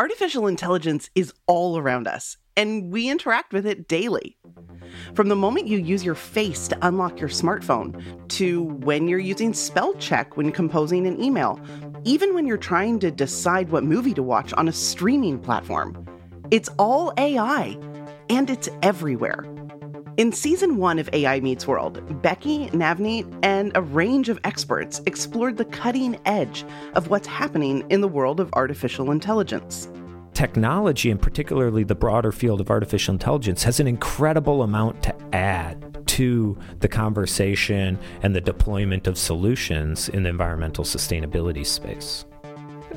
Artificial intelligence is all around us, and we interact with it daily. From the moment you use your face to unlock your smartphone, to when you're using spell check when composing an email, even when you're trying to decide what movie to watch on a streaming platform. It's all AI, and it's everywhere. In season one of AI Meets World, Becky, Navneet, and a range of experts explored the cutting edge of what's happening in the world of artificial intelligence. Technology, and particularly the broader field of artificial intelligence, has an incredible amount to add to the conversation and the deployment of solutions in the environmental sustainability space.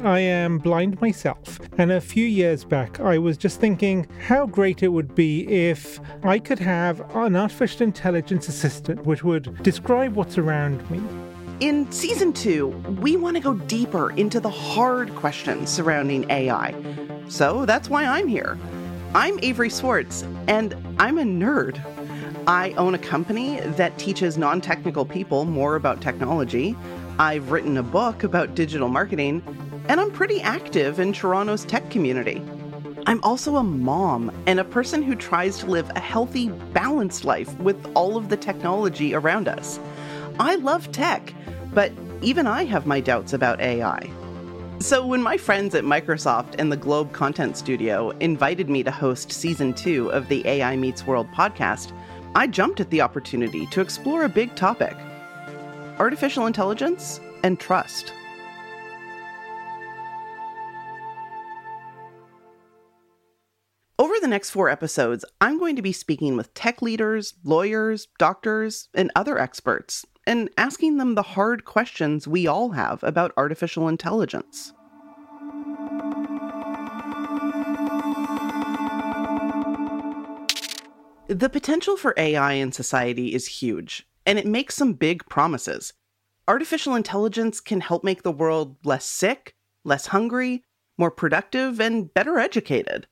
I am blind myself, and a few years back I was just thinking how great it would be if I could have an artificial intelligence assistant which would describe what's around me. In season two, we want to go deeper into the hard questions surrounding AI. So that's why I'm here. I'm Avery Swartz, and I'm a nerd. I own a company that teaches non technical people more about technology. I've written a book about digital marketing, and I'm pretty active in Toronto's tech community. I'm also a mom and a person who tries to live a healthy, balanced life with all of the technology around us. I love tech, but even I have my doubts about AI. So, when my friends at Microsoft and the Globe Content Studio invited me to host season two of the AI Meets World podcast, I jumped at the opportunity to explore a big topic artificial intelligence and trust. Over the next four episodes, I'm going to be speaking with tech leaders, lawyers, doctors, and other experts, and asking them the hard questions we all have about artificial intelligence. The potential for AI in society is huge, and it makes some big promises. Artificial intelligence can help make the world less sick, less hungry, more productive, and better educated.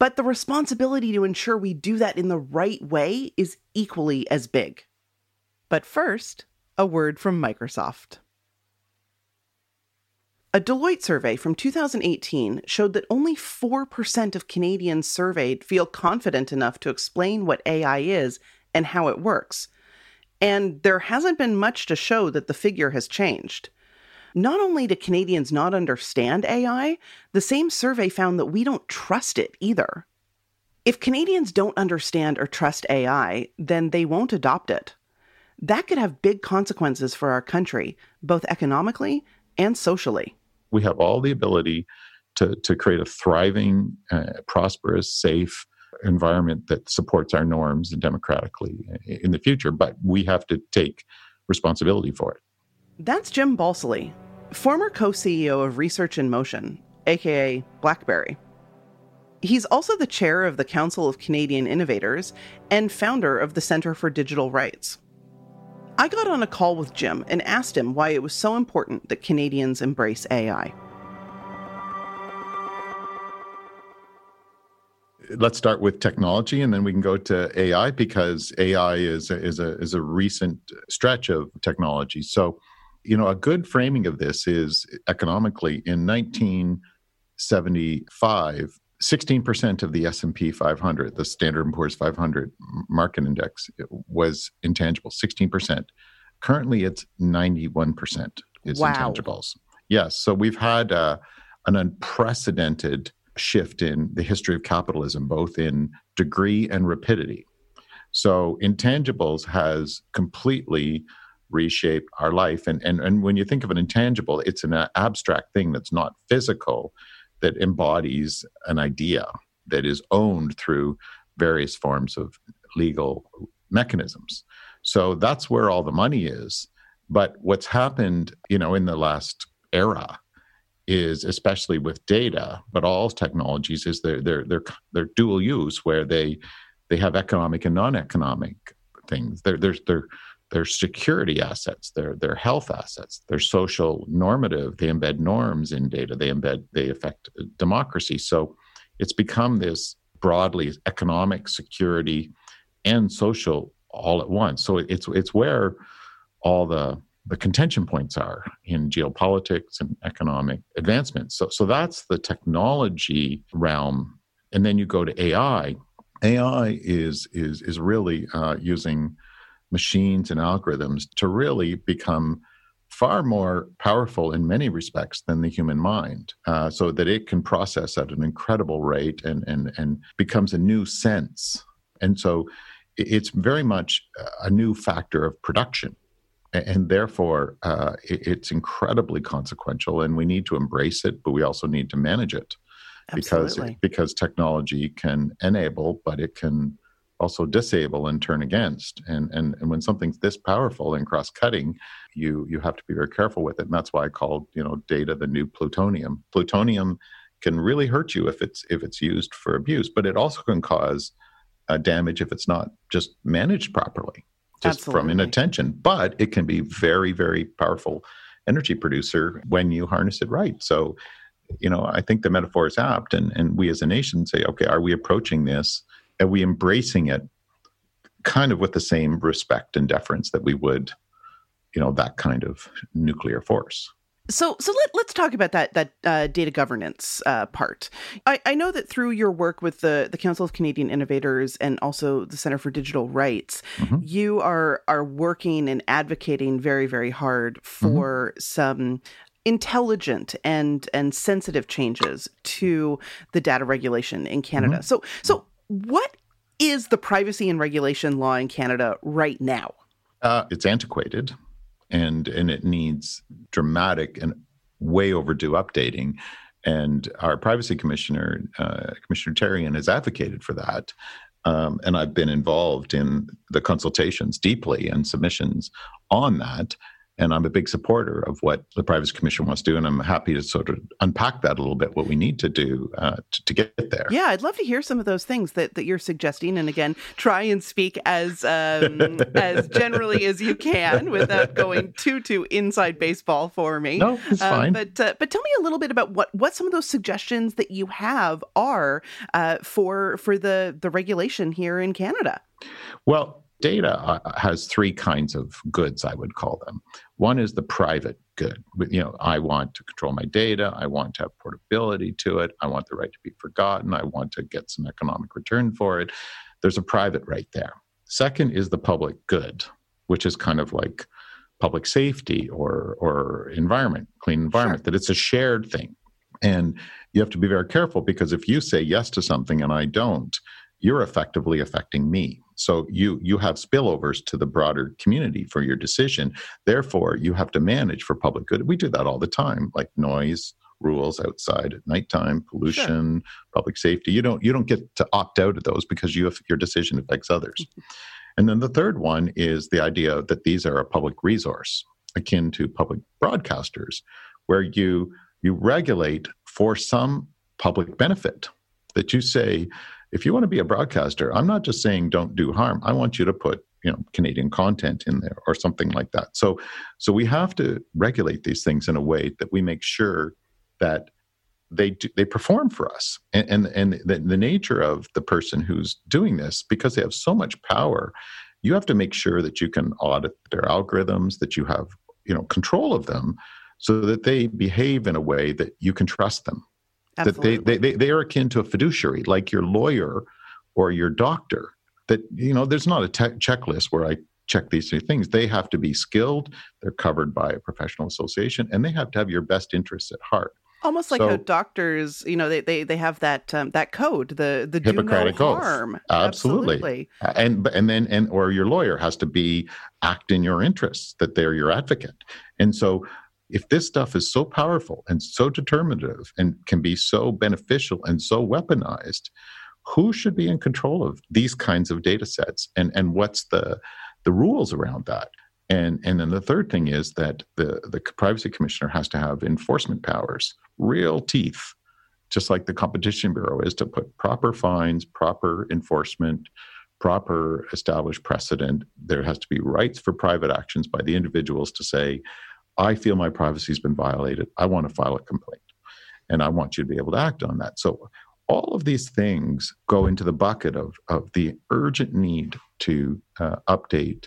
But the responsibility to ensure we do that in the right way is equally as big. But first, a word from Microsoft. A Deloitte survey from 2018 showed that only 4% of Canadians surveyed feel confident enough to explain what AI is and how it works. And there hasn't been much to show that the figure has changed. Not only do Canadians not understand AI, the same survey found that we don't trust it either. If Canadians don't understand or trust AI, then they won't adopt it. That could have big consequences for our country, both economically and socially. We have all the ability to, to create a thriving, uh, prosperous, safe environment that supports our norms and democratically in the future, but we have to take responsibility for it. That's Jim Balsillie, former co CEO of Research in Motion, aka BlackBerry. He's also the chair of the Council of Canadian Innovators and founder of the Center for Digital Rights. I got on a call with Jim and asked him why it was so important that Canadians embrace AI. let's start with technology and then we can go to AI because AI is a, is a is a recent stretch of technology. So you know, a good framing of this is economically in 1975, 16% of the S&P 500, the Standard & Poor's 500 market index was intangible, 16%. Currently it's 91% is wow. intangibles. Yes, so we've had uh, an unprecedented shift in the history of capitalism both in degree and rapidity. So intangibles has completely reshape our life. And, and, and when you think of an intangible, it's an abstract thing that's not physical, that embodies an idea that is owned through various forms of legal mechanisms. So that's where all the money is. But what's happened, you know, in the last era is especially with data, but all technologies is they're they're they're they're dual use where they they have economic and non-economic things. They're they're they're their security assets, their their health assets, their social normative. They embed norms in data. They embed they affect democracy. So it's become this broadly economic security and social all at once. So it's it's where all the the contention points are in geopolitics and economic advancements. So, so that's the technology realm. And then you go to AI. AI is is is really uh, using machines and algorithms to really become far more powerful in many respects than the human mind, uh, so that it can process at an incredible rate and and and becomes a new sense. And so, it's very much a new factor of production and therefore uh, it's incredibly consequential and we need to embrace it but we also need to manage it Absolutely. because because technology can enable but it can also disable and turn against and and, and when something's this powerful and cross-cutting you you have to be very careful with it and that's why i called you know data the new plutonium plutonium can really hurt you if it's if it's used for abuse but it also can cause uh, damage if it's not just managed properly just Absolutely. from inattention. But it can be very, very powerful energy producer when you harness it right. So, you know, I think the metaphor is apt, and and we as a nation say, okay, are we approaching this? Are we embracing it, kind of with the same respect and deference that we would, you know, that kind of nuclear force? So, so let, us talk about that that uh, data governance uh, part. I, I, know that through your work with the the Council of Canadian Innovators and also the Center for Digital Rights, mm-hmm. you are are working and advocating very very hard for mm-hmm. some intelligent and and sensitive changes to the data regulation in Canada. Mm-hmm. So, so what is the privacy and regulation law in Canada right now? Uh, it's antiquated and and it needs dramatic and way overdue updating. And our privacy commissioner, uh, Commissioner Therrien, has advocated for that. Um, and I've been involved in the consultations deeply and submissions on that and I'm a big supporter of what the Privacy Commission wants to do, and I'm happy to sort of unpack that a little bit, what we need to do uh, to, to, get there. Yeah, I'd love to hear some of those things that, that you're suggesting, and again, try and speak as um, as generally as you can without going too too inside baseball for me. No, it's uh, fine. But uh, but tell me a little bit about what what some of those suggestions that you have are uh, for for the the regulation here in Canada. Well, data uh, has three kinds of goods i would call them. One is the private good. You know i want to control my data i want to have portability to it i want the right to be forgotten i want to get some economic return for it. There's a private right there. Second is the public good which is kind of like public safety or or environment clean environment sure. that it's a shared thing. And you have to be very careful because if you say yes to something and i don't you're effectively affecting me so you you have spillovers to the broader community for your decision. Therefore, you have to manage for public good. We do that all the time, like noise rules outside at nighttime, pollution, sure. public safety. You don't you don't get to opt out of those because you have, your decision affects others. and then the third one is the idea that these are a public resource akin to public broadcasters where you you regulate for some public benefit that you say if you want to be a broadcaster, I'm not just saying don't do harm. I want you to put you know Canadian content in there or something like that. So so we have to regulate these things in a way that we make sure that they do, they perform for us and and, and the, the nature of the person who's doing this because they have so much power you have to make sure that you can audit their algorithms that you have you know control of them so that they behave in a way that you can trust them Absolutely. That they, they, they are akin to a fiduciary, like your lawyer or your doctor. That, you know, there's not a te- checklist where I check these three things. They have to be skilled, they're covered by a professional association, and they have to have your best interests at heart. Almost like so, how doctors, you know, they, they, they have that um, that code, the the Hippocratic do no harm. Oath. Absolutely. Absolutely. And and then and or your lawyer has to be act in your interests, that they're your advocate. And so if this stuff is so powerful and so determinative and can be so beneficial and so weaponized, who should be in control of these kinds of data sets and, and what's the, the rules around that? And, and then the third thing is that the, the privacy commissioner has to have enforcement powers, real teeth, just like the competition bureau is to put proper fines, proper enforcement, proper established precedent. There has to be rights for private actions by the individuals to say, I feel my privacy has been violated. I want to file a complaint. And I want you to be able to act on that. So all of these things go into the bucket of, of the urgent need to uh, update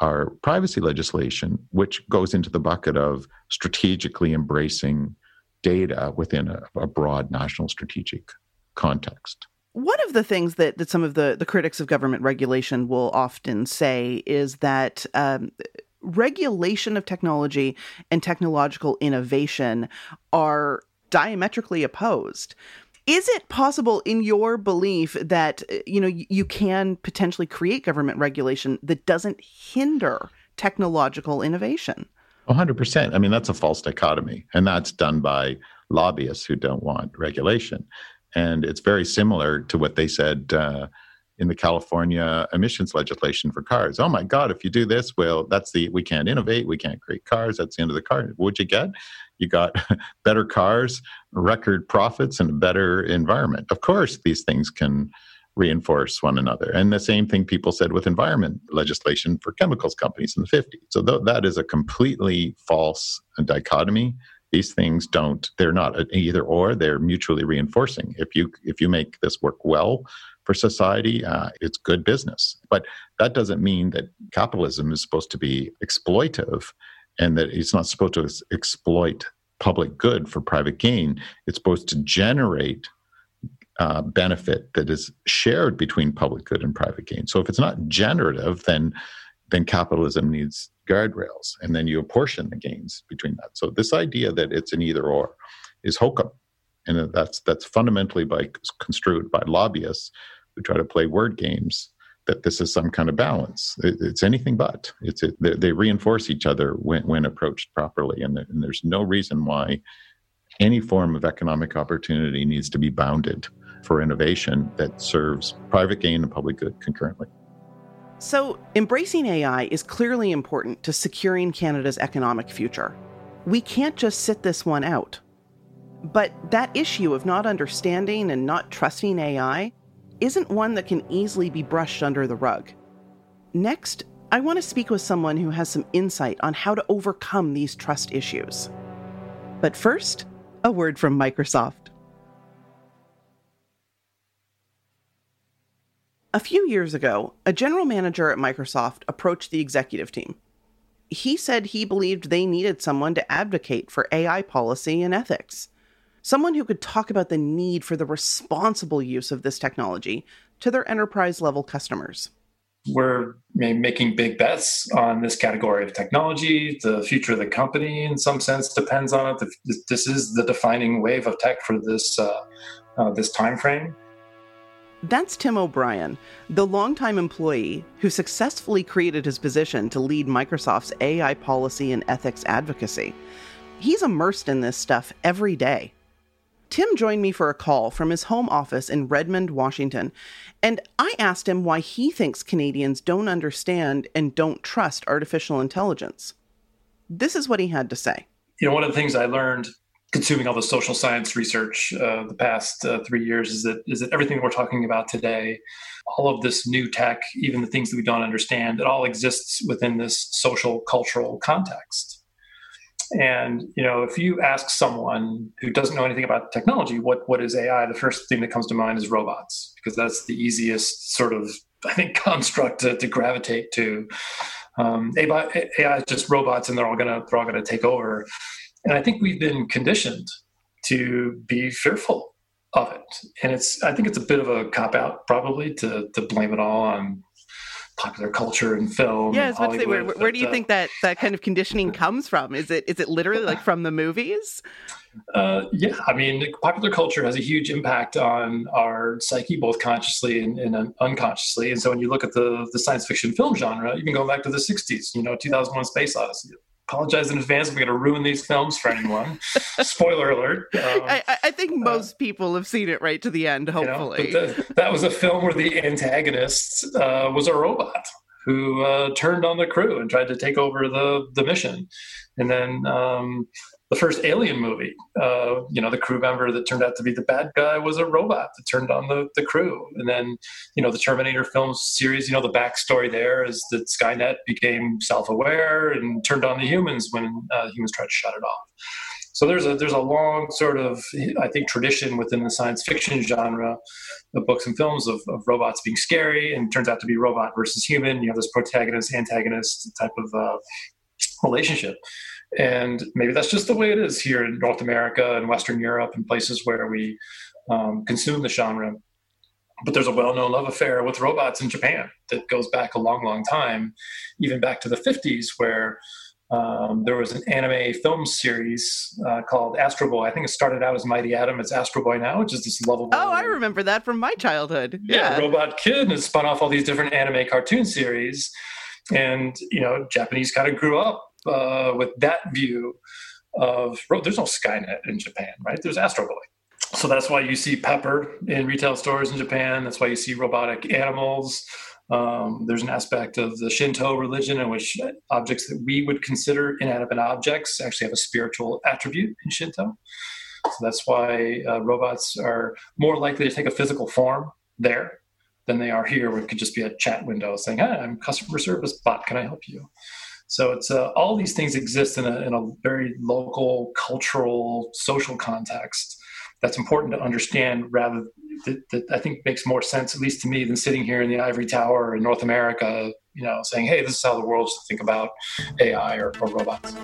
our privacy legislation, which goes into the bucket of strategically embracing data within a, a broad national strategic context. One of the things that, that some of the, the critics of government regulation will often say is that um, regulation of technology and technological innovation are diametrically opposed. Is it possible, in your belief, that you know you can potentially create government regulation that doesn't hinder technological innovation? 100%. I mean, that's a false dichotomy, and that's done by lobbyists who don't want regulation. And it's very similar to what they said uh, in the California emissions legislation for cars. Oh my God, if you do this, well, that's the, we can't innovate, we can't create cars, that's the end of the car. What'd you get? You got better cars, record profits, and a better environment. Of course, these things can reinforce one another. And the same thing people said with environment legislation for chemicals companies in the 50s. So th- that is a completely false dichotomy. These things don't, they're not either or, they're mutually reinforcing. If you if you make this work well for society, uh, it's good business. But that doesn't mean that capitalism is supposed to be exploitive and that it's not supposed to exploit public good for private gain. It's supposed to generate uh, benefit that is shared between public good and private gain. So if it's not generative, then then capitalism needs guardrails, and then you apportion the gains between that. So this idea that it's an either or is hokum, and that's that's fundamentally by construed by lobbyists who try to play word games that this is some kind of balance. It, it's anything but. It's it, they, they, reinforce each other when, when approached properly, and, and there's no reason why any form of economic opportunity needs to be bounded for innovation that serves private gain and public good concurrently. So, embracing AI is clearly important to securing Canada's economic future. We can't just sit this one out. But that issue of not understanding and not trusting AI isn't one that can easily be brushed under the rug. Next, I want to speak with someone who has some insight on how to overcome these trust issues. But first, a word from Microsoft. A few years ago, a general manager at Microsoft approached the executive team. He said he believed they needed someone to advocate for AI policy and ethics someone who could talk about the need for the responsible use of this technology to their enterprise level customers. We're making big bets on this category of technology. The future of the company, in some sense, depends on it. This is the defining wave of tech for this uh, uh, this time frame. That's Tim O'Brien, the longtime employee who successfully created his position to lead Microsoft's AI policy and ethics advocacy. He's immersed in this stuff every day. Tim joined me for a call from his home office in Redmond, Washington, and I asked him why he thinks Canadians don't understand and don't trust artificial intelligence. This is what he had to say. You know, one of the things I learned consuming all the social science research uh, the past uh, three years is that is that everything that we're talking about today, all of this new tech, even the things that we don't understand, it all exists within this social cultural context. And you know, if you ask someone who doesn't know anything about technology, what what is AI? The first thing that comes to mind is robots, because that's the easiest sort of I think construct to, to gravitate to. Um, AI, AI is just robots, and they're all gonna they're all gonna take over. And I think we've been conditioned to be fearful of it, and it's I think it's a bit of a cop out probably to to blame it all on popular culture and film. Yeah, I was say, where, where do you uh, think that that kind of conditioning comes from? Is it is it literally like from the movies? Uh, yeah, I mean, popular culture has a huge impact on our psyche, both consciously and, and, unconsciously. And so, when you look at the the science fiction film genre, even going back to the '60s, you know, 2001: Space Odyssey, apologize in advance if we're going to ruin these films for anyone. Spoiler alert. Um, I, I, think uh, most uh, people have seen it right to the end, hopefully. You know, the, that was a film where the antagonist uh, was a robot who uh, turned on the crew and tried to take over the, the mission. And then um, the first Alien movie, uh, you know, the crew member that turned out to be the bad guy was a robot that turned on the, the crew. And then, you know, the Terminator film series, you know, the backstory there is that Skynet became self aware and turned on the humans when uh, humans tried to shut it off. So there's a there's a long sort of I think tradition within the science fiction genre of books and films of, of robots being scary and turns out to be robot versus human. You have this protagonist antagonist type of uh, relationship. And maybe that's just the way it is here in North America and Western Europe and places where we um, consume the genre. But there's a well known love affair with robots in Japan that goes back a long, long time, even back to the 50s, where um, there was an anime film series uh, called Astro Boy. I think it started out as Mighty Atom. It's Astro Boy now, which is this lovable. Oh, I remember that from my childhood. Yeah, yeah Robot Kid and it spun off all these different anime cartoon series, and you know, Japanese kind of grew up uh, with that view of there's no Skynet in Japan, right? There's Astro Boy. So that's why you see Pepper in retail stores in Japan. That's why you see robotic animals. Um, there's an aspect of the Shinto religion in which objects that we would consider inanimate objects actually have a spiritual attribute in Shinto. So that's why uh, robots are more likely to take a physical form there than they are here, where it could just be a chat window saying, "Hi, I'm customer service bot. Can I help you?" So it's uh, all these things exist in a, in a very local, cultural, social context that's important to understand rather that, that, I think makes more sense, at least to me, than sitting here in the ivory tower in North America, you know, saying, hey, this is how the world should think about AI or, or robots.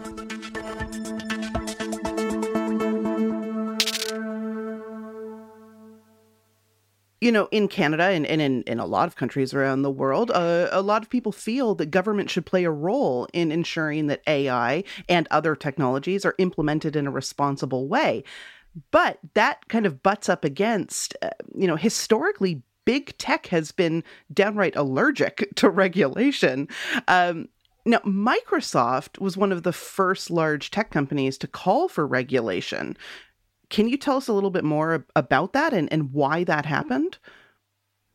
You know, in Canada and, and in, in a lot of countries around the world, uh, a lot of people feel that government should play a role in ensuring that AI and other technologies are implemented in a responsible way. But that kind of butts up against, uh, you know, historically, big tech has been downright allergic to regulation. Um, now, Microsoft was one of the first large tech companies to call for regulation. Can you tell us a little bit more about that and, and why that happened?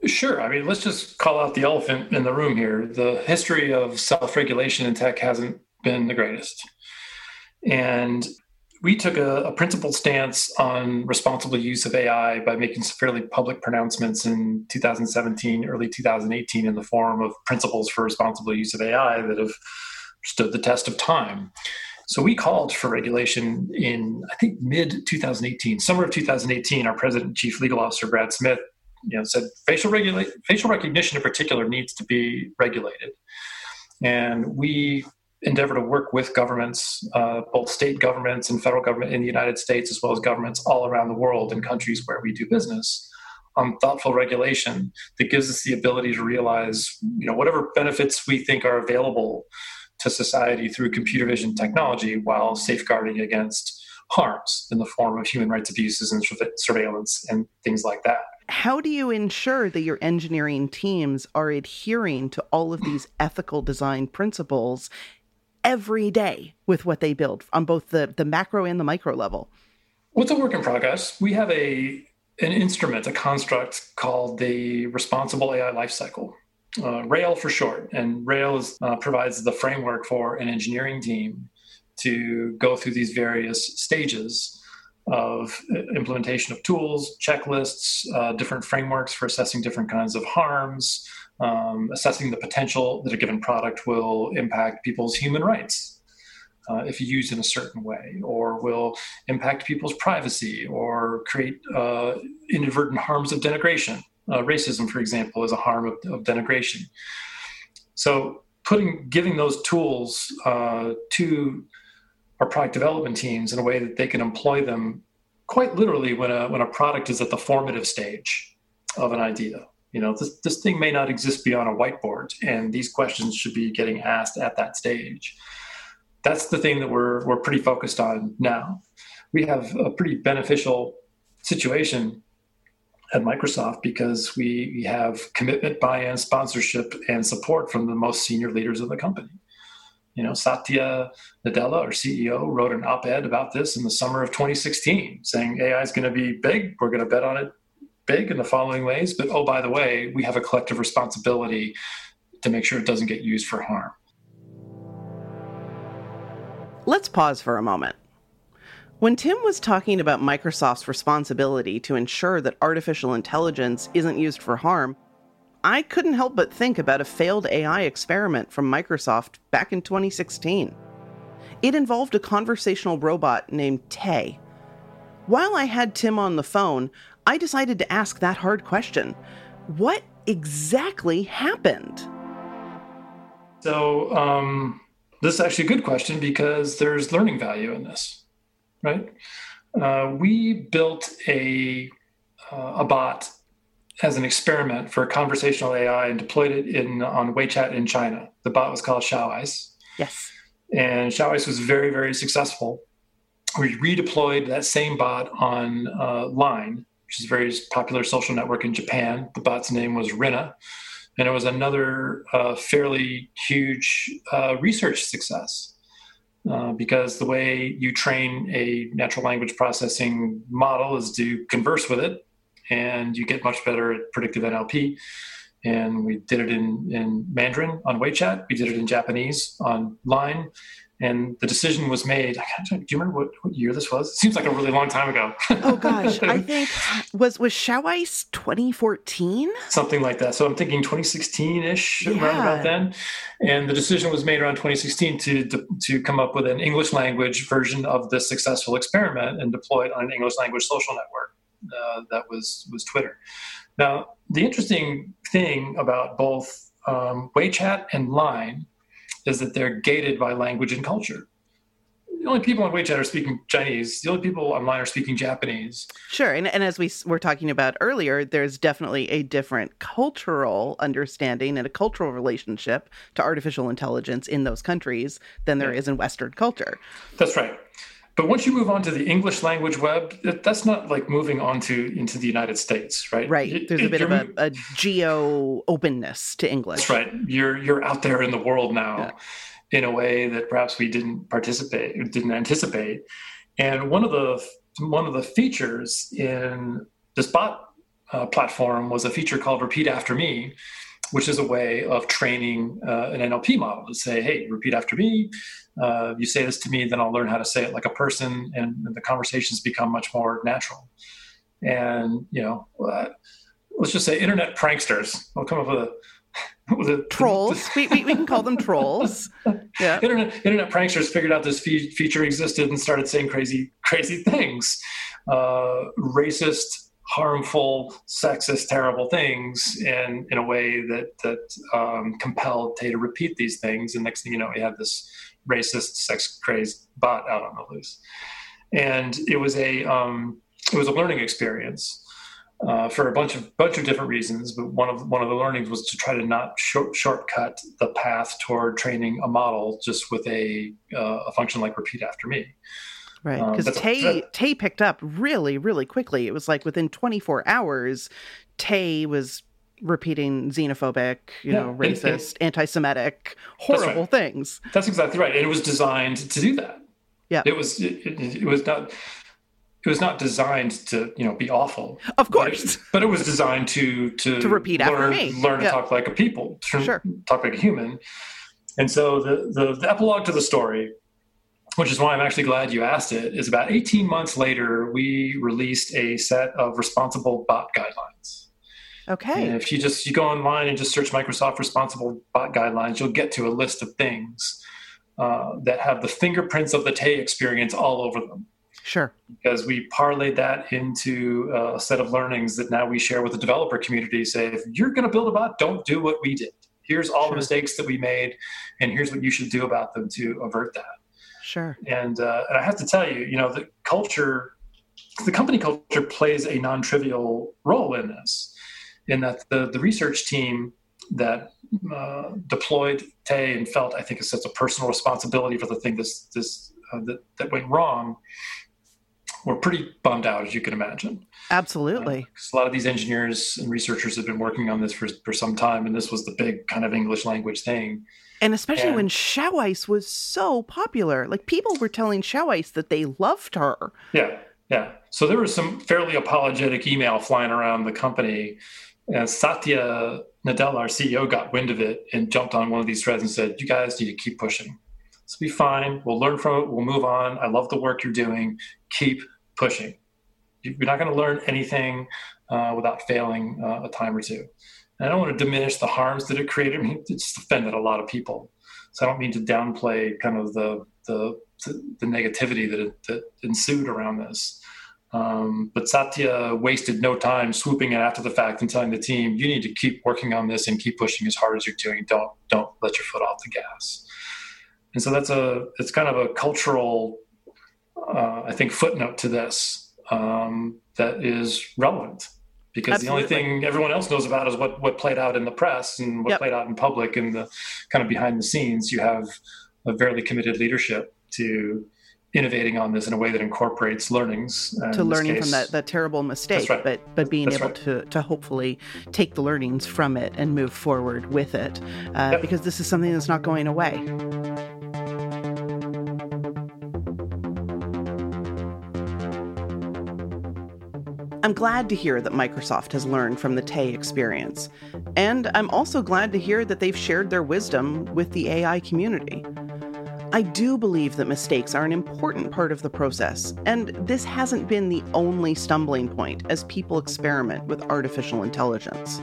Sure. I mean, let's just call out the elephant in the room here. The history of self regulation in tech hasn't been the greatest. And we took a, a principled stance on responsible use of AI by making some fairly public pronouncements in 2017, early 2018, in the form of principles for responsible use of AI that have stood the test of time. So we called for regulation in, I think, mid 2018, summer of 2018. Our president and chief legal officer, Brad Smith, you know, said facial regulate, facial recognition in particular needs to be regulated. And we endeavor to work with governments, uh, both state governments and federal government in the United States, as well as governments all around the world in countries where we do business, on thoughtful regulation that gives us the ability to realize, you know, whatever benefits we think are available to society through computer vision technology, while safeguarding against harms in the form of human rights abuses and surveillance and things like that. How do you ensure that your engineering teams are adhering to all of these ethical design principles every day with what they build on both the, the macro and the micro level? Well, it's a work in progress. We have a an instrument, a construct called the Responsible AI Lifecycle, uh, RAIL for short. And RAIL is, uh, provides the framework for an engineering team to go through these various stages of uh, implementation of tools, checklists, uh, different frameworks for assessing different kinds of harms, um, assessing the potential that a given product will impact people's human rights uh, if used in a certain way, or will impact people's privacy, or create uh, inadvertent harms of denigration. Uh, racism, for example, is a harm of, of denigration. So, putting giving those tools uh, to our product development teams in a way that they can employ them quite literally when a when a product is at the formative stage of an idea. You know this, this thing may not exist beyond a whiteboard and these questions should be getting asked at that stage. That's the thing that we're we're pretty focused on now. We have a pretty beneficial situation at microsoft because we, we have commitment buy-in sponsorship and support from the most senior leaders of the company you know satya nadella our ceo wrote an op-ed about this in the summer of 2016 saying ai is going to be big we're going to bet on it big in the following ways, but oh, by the way, we have a collective responsibility to make sure it doesn't get used for harm. Let's pause for a moment. When Tim was talking about Microsoft's responsibility to ensure that artificial intelligence isn't used for harm, I couldn't help but think about a failed AI experiment from Microsoft back in 2016. It involved a conversational robot named Tay. While I had Tim on the phone, I decided to ask that hard question What exactly happened? So, um, this is actually a good question because there's learning value in this, right? Uh, we built a, uh, a bot as an experiment for conversational AI and deployed it in on WeChat in China. The bot was called Xiaoice. Yes. And Xiaoice was very, very successful. We redeployed that same bot on uh, Line, which is a very popular social network in Japan. The bot's name was Rinna. And it was another uh, fairly huge uh, research success. Uh, because the way you train a natural language processing model is to converse with it, and you get much better at predictive NLP. And we did it in, in Mandarin on WeChat. We did it in Japanese on Line and the decision was made. Do you remember what, what year this was? It seems like a really long time ago. oh gosh, I think was was Xiaoice 2014, something like that. So I'm thinking 2016 ish, yeah. around about then. And the decision was made around 2016 to, to to come up with an English language version of this successful experiment and deploy it on an English language social network. Uh, that was was Twitter. Now, the interesting thing about both um, WeChat and Line is that they're gated by language and culture. The only people on WeChat are speaking Chinese. The only people on Line are speaking Japanese. Sure, and, and as we were talking about earlier, there's definitely a different cultural understanding and a cultural relationship to artificial intelligence in those countries than there yeah. is in Western culture. That's right. But once you move on to the English language web, that's not like moving on to into the United States, right? Right. There's a bit of a, a, geo openness to English. That's right. You're you're out there in the world now yeah. in a way that perhaps we didn't participate, didn't anticipate. And one of the one of the features in the Spot uh, platform was a feature called Repeat After Me, which is a way of training uh, an NLP model to say, "Hey, repeat after me." uh, you say this to me, then I'll learn how to say it like a person, and, the conversations become much more natural. And you know, uh, let's just say internet pranksters. I'll come up with a with a trolls. we, we, we can call them trolls. Yeah. Internet internet pranksters figured out this fe- feature existed and started saying crazy crazy things, uh, racist, harmful, sexist, terrible things, in in a way that that um, compelled Tay to repeat these things. And next thing you know, we had this racist, sex crazed bot out on the loose. And it was a um, it was a learning experience. Uh, for a bunch of bunch of different reasons, but one of one of the learnings was to try to not short, shortcut the path toward training a model just with a uh, a function like repeat after me. Right, because um, Tay Tay picked up really really quickly. It was like within 24 hours, Tay was repeating xenophobic, you yeah, know, racist, anti-Semitic, horrible right. things. That's exactly right. And it was designed to do that. Yeah, it was. It, it, it, was not. It was not designed to, you know, be awful. Of course, but, but it was designed to to, to repeat learn, after me. Learn to talk like a people. Sure. Talk like a human. And so the, the the epilogue to the story which is why I'm actually glad you asked it, is about 18 months later, we released a set of responsible bot guidelines. Okay. And if you just you go online and just search Microsoft Responsible Bot Guidelines, you'll get to a list of things uh, that have the fingerprints of the Tay experience all over them. Sure. Because we parlayed that into uh, a set of learnings that now we share with the developer community. Say, if you're going to build a bot, don't do what we did. Here's all sure. the mistakes that we made, and here's what you should do about them to avert that. Sure. And uh, and I have to tell you, you know, the culture, the company culture plays a non-trivial role in this in that the, the research team that uh, deployed Tay and felt, I think, a sense of personal responsibility for the thing this, this, uh, that, that went wrong were pretty bummed out, as you can imagine. Absolutely. Uh, a lot of these engineers and researchers have been working on this for, for some time, and this was the big kind of English language thing. And especially and, when Xiaoice was so popular. Like people were telling Xiaoice that they loved her. Yeah, yeah. So there was some fairly apologetic email flying around the company and Satya Nadella, our CEO, got wind of it and jumped on one of these threads and said, "You guys need to keep pushing. This will be fine. We'll learn from it. We'll move on. I love the work you're doing. Keep pushing. You're not going to learn anything uh, without failing uh, a time or two. I don't want to diminish the harms that it created. I mean, it just offended a lot of people. So I don't mean to downplay kind of the the the negativity that, that ensued around this. Um, but Satya wasted no time swooping in after the fact and telling the team, "You need to keep working on this and keep pushing as hard as you're doing. Don't don't let your foot off the gas." And so that's a it's kind of a cultural, uh, I think, footnote to this um, that is relevant because Absolutely. the only thing everyone else knows about is what what played out in the press and what yep. played out in public and the kind of behind the scenes. You have a very committed leadership to innovating on this in a way that incorporates learnings to learning case, from that, that terrible mistake right. but but being That's able right. to to hopefully take the learnings from it and move forward with it uh, yep. because this is something that's not going away I'm glad to hear that Microsoft has learned from the Tay experience. And I'm also glad to hear that they've shared their wisdom with the AI community. I do believe that mistakes are an important part of the process, and this hasn't been the only stumbling point as people experiment with artificial intelligence.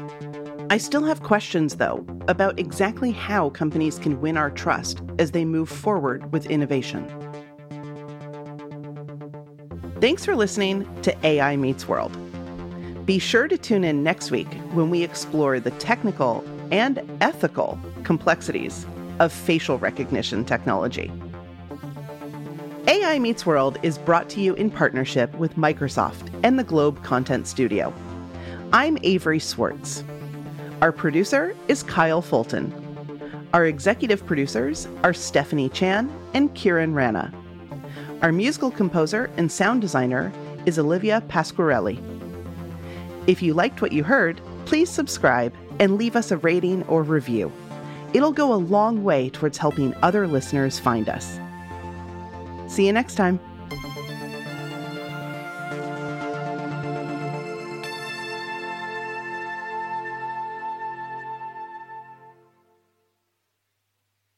I still have questions, though, about exactly how companies can win our trust as they move forward with innovation. Thanks for listening to AI Meets World. Be sure to tune in next week when we explore the technical and ethical complexities of facial recognition technology. AI Meets World is brought to you in partnership with Microsoft and the Globe Content Studio. I'm Avery Swartz. Our producer is Kyle Fulton. Our executive producers are Stephanie Chan and Kieran Rana. Our musical composer and sound designer is Olivia Pasquarelli. If you liked what you heard, please subscribe and leave us a rating or review. It'll go a long way towards helping other listeners find us. See you next time.